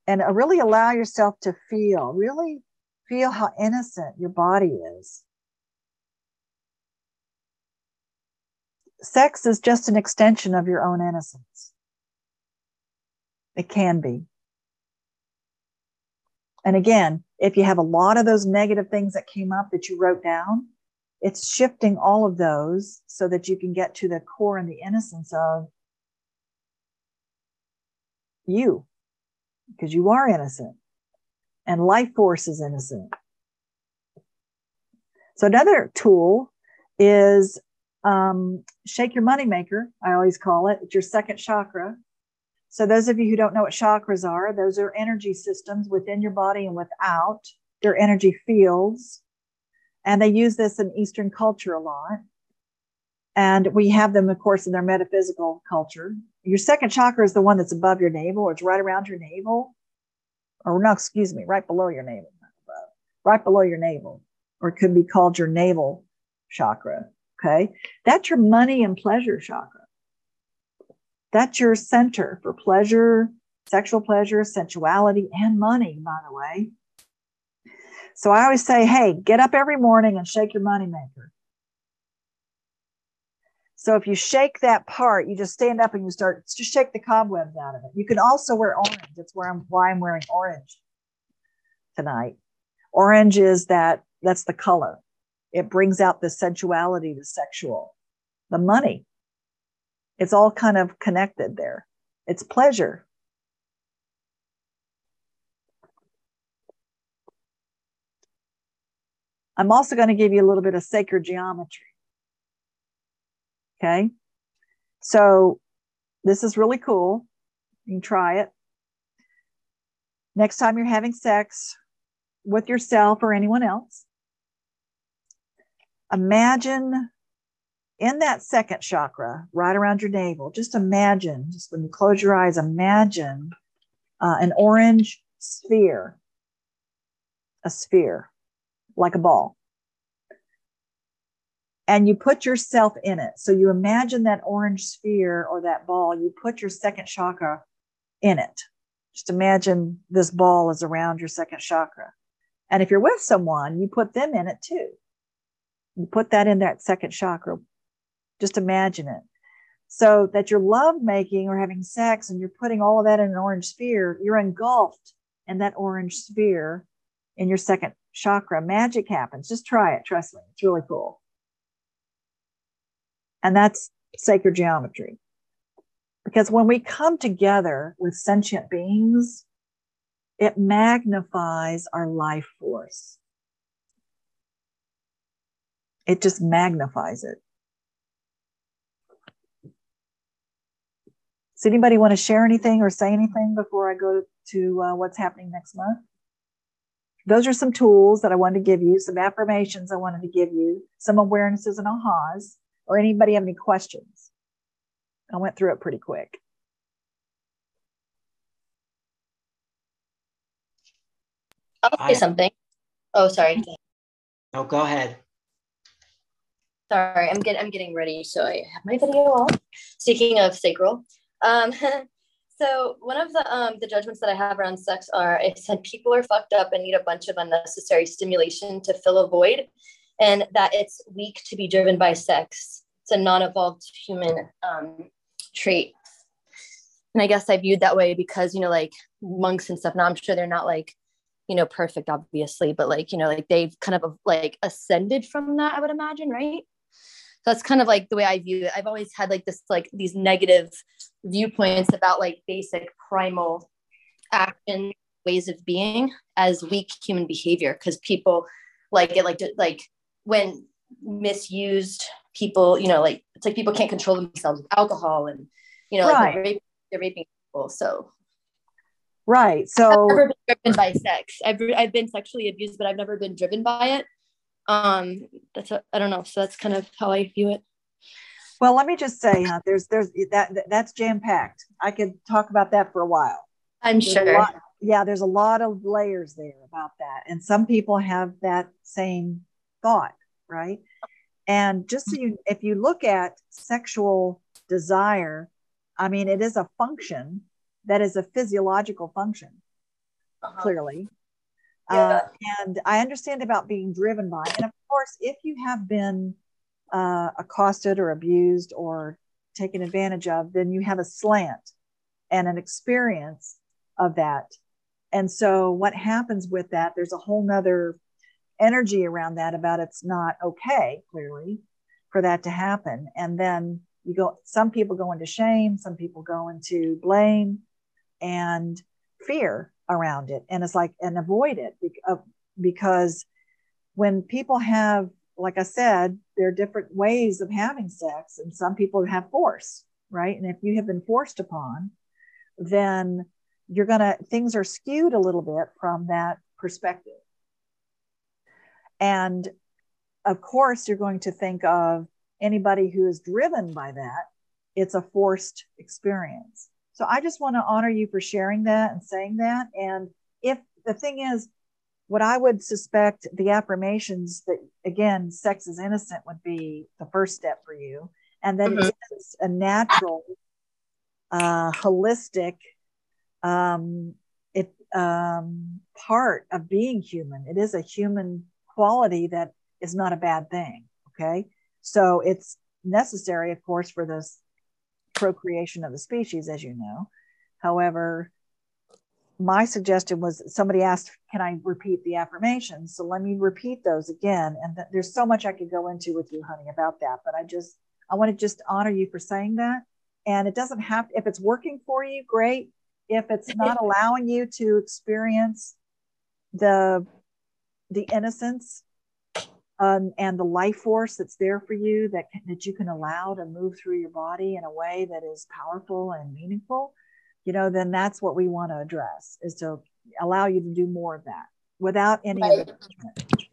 And uh, really allow yourself to feel, really feel how innocent your body is. sex is just an extension of your own innocence. It can be. And again, if you have a lot of those negative things that came up that you wrote down, it's shifting all of those so that you can get to the core and the innocence of you, because you are innocent and life force is innocent. So, another tool is um, shake your moneymaker, I always call it. It's your second chakra. So, those of you who don't know what chakras are, those are energy systems within your body and without. They're energy fields. And they use this in Eastern culture a lot. And we have them, of course, in their metaphysical culture. Your second chakra is the one that's above your navel, or it's right around your navel. Or, no, excuse me, right below your navel. Right below your navel. Or it could be called your navel chakra. Okay. That's your money and pleasure chakra. That's your center for pleasure, sexual pleasure, sensuality, and money, by the way. So I always say, hey, get up every morning and shake your money maker. So if you shake that part, you just stand up and you start just shake the cobwebs out of it. You can also wear orange. That's where I'm why I'm wearing orange tonight. Orange is that that's the color. It brings out the sensuality, the sexual, the money. It's all kind of connected there. It's pleasure. I'm also going to give you a little bit of sacred geometry. Okay. So this is really cool. You can try it. Next time you're having sex with yourself or anyone else, imagine in that second chakra, right around your navel, just imagine, just when you close your eyes, imagine uh, an orange sphere, a sphere, like a ball. And you put yourself in it. So you imagine that orange sphere or that ball, you put your second chakra in it. Just imagine this ball is around your second chakra. And if you're with someone, you put them in it too. You put that in that second chakra. Just imagine it. So that you're love making or having sex and you're putting all of that in an orange sphere, you're engulfed in that orange sphere in your second chakra, magic happens. Just try it. Trust me, it's really cool. And that's sacred geometry. Because when we come together with sentient beings, it magnifies our life force. It just magnifies it. Does anybody want to share anything or say anything before I go to uh, what's happening next month? Those are some tools that I wanted to give you, some affirmations I wanted to give you, some awarenesses and ahas. Or anybody have any questions? I went through it pretty quick. I'll say I, something. Oh, sorry. No, go ahead. Sorry, I'm getting I'm getting ready, so I have my video off. Speaking of sacral, um, so one of the um, the judgments that I have around sex are it said people are fucked up and need a bunch of unnecessary stimulation to fill a void, and that it's weak to be driven by sex. It's a non-evolved human um, trait, and I guess I viewed that way because you know like monks and stuff. Now I'm sure they're not like you know perfect obviously but like you know like they've kind of like ascended from that i would imagine right that's kind of like the way i view it i've always had like this like these negative viewpoints about like basic primal action ways of being as weak human behavior because people like it like like when misused people you know like it's like people can't control themselves with alcohol and you know right. like they're, raping, they're raping people so Right. So I've never been driven by sex. I've I've been sexually abused, but I've never been driven by it. Um, that's I don't know. So that's kind of how I view it. Well, let me just say, huh, there's there's that that's jam packed. I could talk about that for a while. I'm there's sure. Lot, yeah, there's a lot of layers there about that, and some people have that same thought, right? And just so you, if you look at sexual desire, I mean, it is a function that is a physiological function, uh-huh. clearly. Yeah. Uh, and I understand about being driven by, and of course, if you have been uh, accosted or abused or taken advantage of, then you have a slant and an experience of that. And so, what happens with that? There's a whole nother energy around that about it's not okay, clearly, for that to happen. And then you go, some people go into shame, some people go into blame, and fear around it. And it's like and avoid it uh, because when people have like i said there are different ways of having sex and some people have force right? And if you have been forced upon then you're gonna things are skewed a little bit from that perspective. And of course you're going to think of anybody who is driven by that it's a forced experience so I just want to honor you for sharing that and saying that. And if the thing is, what I would suspect the affirmations that again, sex is innocent would be the first step for you. And then mm-hmm. it's a natural, uh, holistic, um, it, um, part of being human. It is a human quality that is not a bad thing. Okay. So it's necessary, of course, for this procreation of the species, as you know. However, my suggestion was somebody asked, Can I repeat the affirmations? So let me repeat those again. And th- there's so much I could go into with you, honey, about that. But I just, I want to just honor you for saying that. And it doesn't have, if it's working for you, great. If it's not allowing you to experience the, the innocence um, and the life force that's there for you that that you can allow to move through your body in a way that is powerful and meaningful you know then that's what we want to address is to allow you to do more of that without any right. of the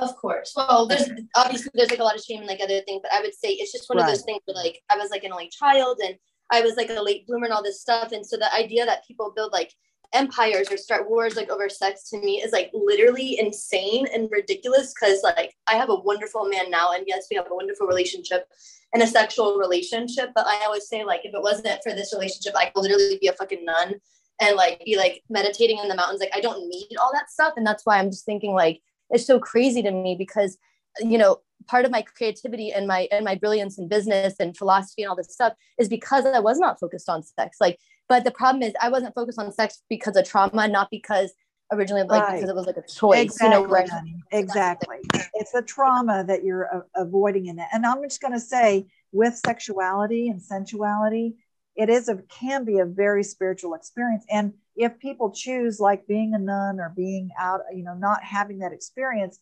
of course. Well, there's obviously there's like a lot of shame and like other things, but I would say it's just one right. of those things where like I was like an only child and I was like a late bloomer and all this stuff. And so the idea that people build like empires or start wars like over sex to me is like literally insane and ridiculous because like I have a wonderful man now and yes we have a wonderful relationship and a sexual relationship but I always say like if it wasn't for this relationship I could literally be a fucking nun and like be like meditating in the mountains. Like I don't need all that stuff and that's why I'm just thinking like it's so crazy to me because you know part of my creativity and my and my brilliance in business and philosophy and all this stuff is because I was not focused on sex. Like but the problem is I wasn't focused on sex because of trauma, not because originally, like Right. because it was like a choice. Exactly, You know, honey. exactly. It's a trauma that you're avoiding in it. And I'm just going to say, with sexuality and sensuality, it is a can be a very spiritual experience. And if people choose like being a nun or being out, you know, not having that experience,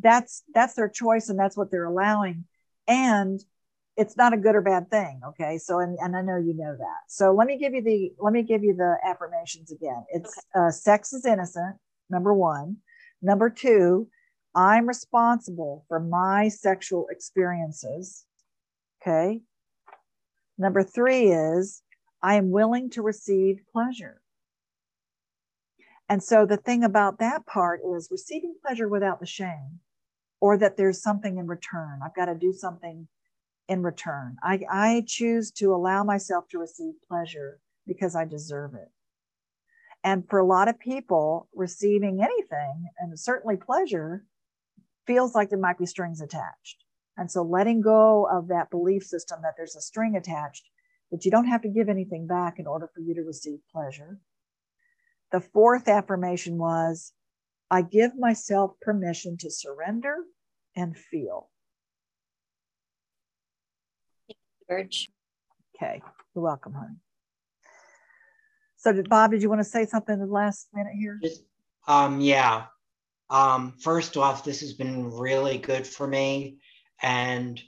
that's that's their choice and that's what they're allowing. And it's not a good or bad thing. Okay. So and, and I know you know that. So let me give you the let me give you the affirmations again. It's uh, sex is innocent, number one. Number two, I'm responsible for my sexual experiences. Okay. Number three is I am willing to receive pleasure. And so the thing about that part is receiving pleasure without the shame or that there's something in return. I've got to do something in return. I, I choose to allow myself to receive pleasure because I deserve it. And for a lot of people, receiving anything and certainly pleasure feels like there might be strings attached. And so letting go of that belief system that there's a string attached, that you don't have to give anything back in order for you to receive pleasure. The fourth affirmation was I give myself permission to surrender and feel. Urge. Okay, you're welcome, honey. So, did, Bob, did you want to say something in the last minute here? Just, um, yeah. Um, first off, this has been really good for me. And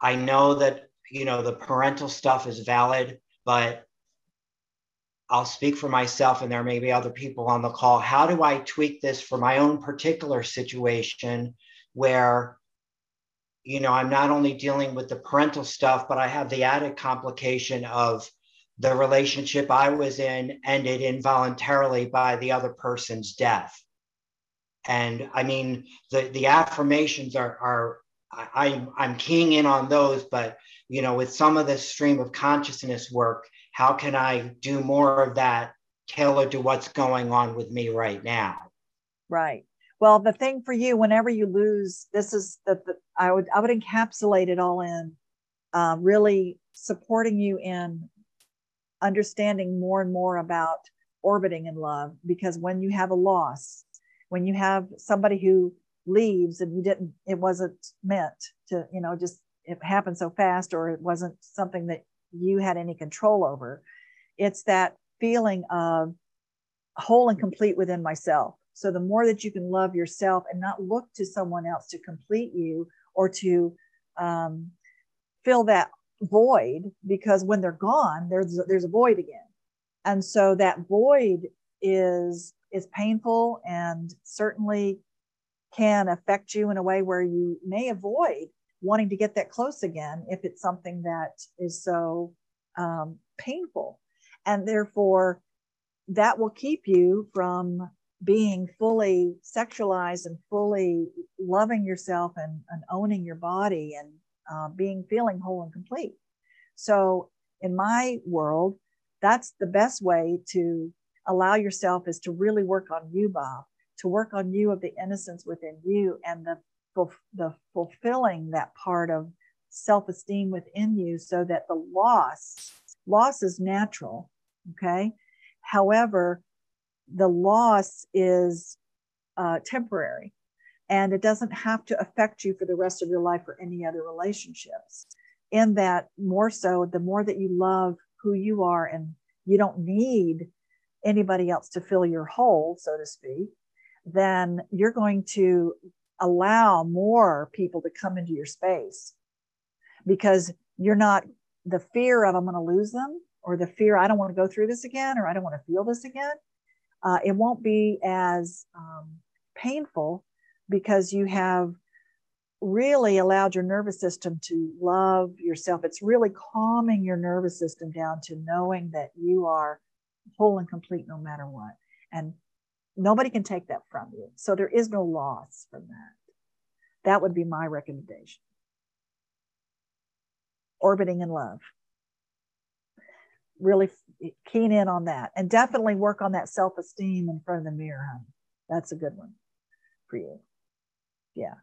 I know that, you know, the parental stuff is valid, but I'll speak for myself and there may be other people on the call. How do I tweak this for my own particular situation where, you know, I'm not only dealing with the parental stuff, but I have the added complication of the relationship I was in ended involuntarily by the other person's death. And I mean, the, the affirmations are, are I, I'm, keying in on those, but you know, with some of this stream of consciousness work, how can I do more of that tailored to what's going on with me right now? Right. Well, the thing for you, whenever you lose, this is the, the I would I would encapsulate it all in uh, really supporting you in understanding more and more about orbiting in love. Because when you have a loss, when you have somebody who leaves and you didn't, it wasn't meant to, you know, just it happened so fast, or it wasn't something that you had any control over. It's that feeling of whole and complete within myself. So the more that you can love yourself and not look to someone else to complete you or to um, fill that void, because when they're gone, there's there's a void again, and so that void is is painful and certainly can affect you in a way where you may avoid wanting to get that close again if it's something that is so um, painful, and therefore that will keep you from being fully sexualized and fully loving yourself and, and owning your body and uh, being feeling whole and complete. So, in my world, that's the best way to allow yourself is to really work on you, Bob, to work on you of the innocence within you and the the fulfilling that part of self-esteem within you so that the loss loss is natural okay however the loss is uh, temporary and it doesn't have to affect you for the rest of your life or any other relationships. In that, more so, the more that you love who you are and you don't need anybody else to fill your hole, so to speak, then you're going to allow more people to come into your space because you're not the fear of I'm going to lose them or the fear I don't want to go through this again or I don't want to feel this again uh, it won't be as um, painful because you have really allowed your nervous system to love yourself. It's really calming your nervous system down to knowing that you are whole and complete no matter what. And nobody can take that from you. So there is no loss from that. That would be my recommendation. Orbiting in love really keen in on that and definitely work on that self-esteem in front of the mirror honey that's a good one for you yeah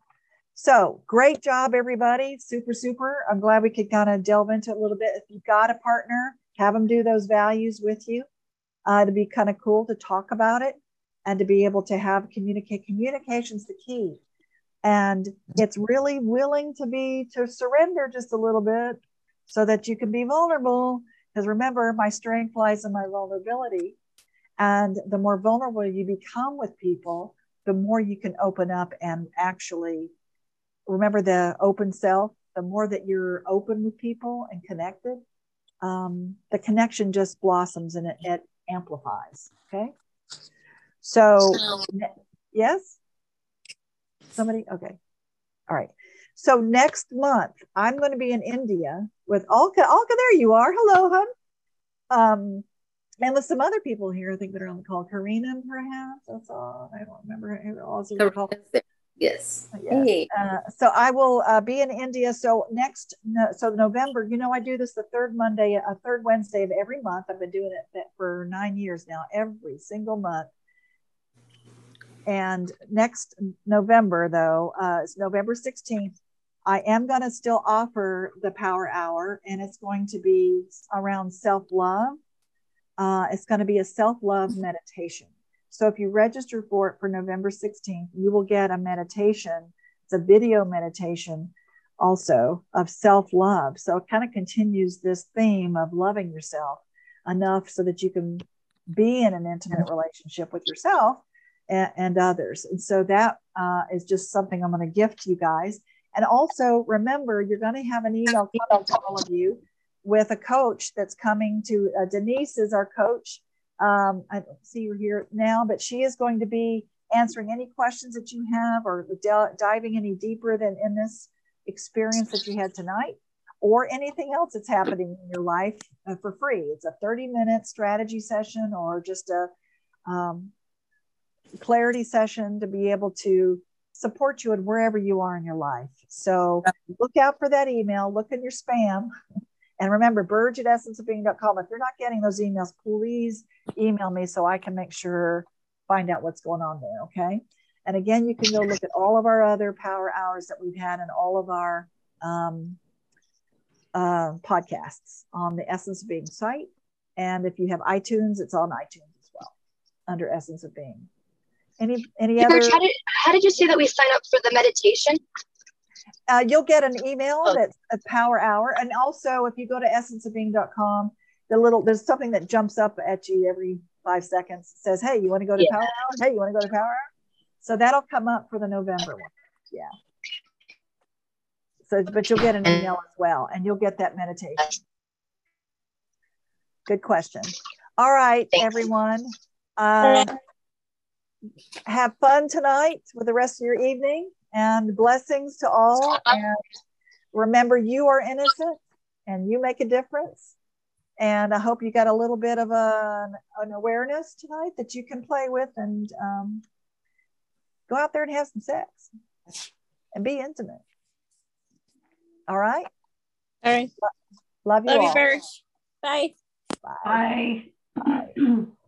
so great job everybody super super i'm glad we could kind of delve into it a little bit if you've got a partner have them do those values with you uh, it'd be kind of cool to talk about it and to be able to have communicate. Communication's the key. And it's really willing to be to surrender just a little bit so that you can be vulnerable. Because remember, my strength lies in my vulnerability. And the more vulnerable you become with people, the more you can open up and actually remember the open self. The more that you're open with people and connected, um, the connection just blossoms and it, it amplifies. Okay. So, yes? Somebody? Okay. All right. So next month, I'm going to be in India with Alka. Alka, there you are. Hello, hun. Um, and with some other people here, I think that are on the call. Karina, perhaps. That's all. I don't remember who else is. Yes. yes. Hey. Uh, so I will uh, be in India. So next, no, so November, you know, I do this the third Monday, a third Wednesday of every month. I've been doing it for nine years now, every single month. And next November, though, uh, it's November 16th. I am going to still offer the power hour, and it's going to be around self love. Uh, it's going to be a self love meditation. So if you register for it for November 16th, you will get a meditation. It's a video meditation also of self love. So it kind of continues this theme of loving yourself enough so that you can be in an intimate relationship with yourself and, and others. And so that uh, is just something I'm going to gift you guys. And also remember, you're going to have an email coming to all of you with a coach that's coming to uh, Denise is our coach. Um, I don't see her here now, but she is going to be answering any questions that you have or diving any deeper than in this experience that you had tonight or anything else that's happening in your life uh, for free. It's a 30 minute strategy session or just a um, clarity session to be able to support you in wherever you are in your life. So look out for that email, look in your spam. And remember, burge at essenceofbeing.com. If you're not getting those emails, please email me so I can make sure, find out what's going on there. Okay. And again, you can go look at all of our other power hours that we've had and all of our um, uh, podcasts on the Essence of Being site. And if you have iTunes, it's on iTunes as well under Essence of Being. Any any hey, other? How did, how did you say that we sign up for the meditation? Uh, you'll get an email oh. that's a power hour, and also if you go to essenceofbeing.com, the little there's something that jumps up at you every five seconds. It says, "Hey, you want to go to yeah. power hour? Hey, you want to go to power hour?" So that'll come up for the November one. Yeah. So, but you'll get an email as well, and you'll get that meditation. Good question. All right, everyone. Uh, have fun tonight with the rest of your evening and blessings to all. And remember, you are innocent and you make a difference. And I hope you got a little bit of a, an awareness tonight that you can play with and um, go out there and have some sex and be intimate. All right. All right. Love you Love all. you, Bye. Bye. Bye. Bye.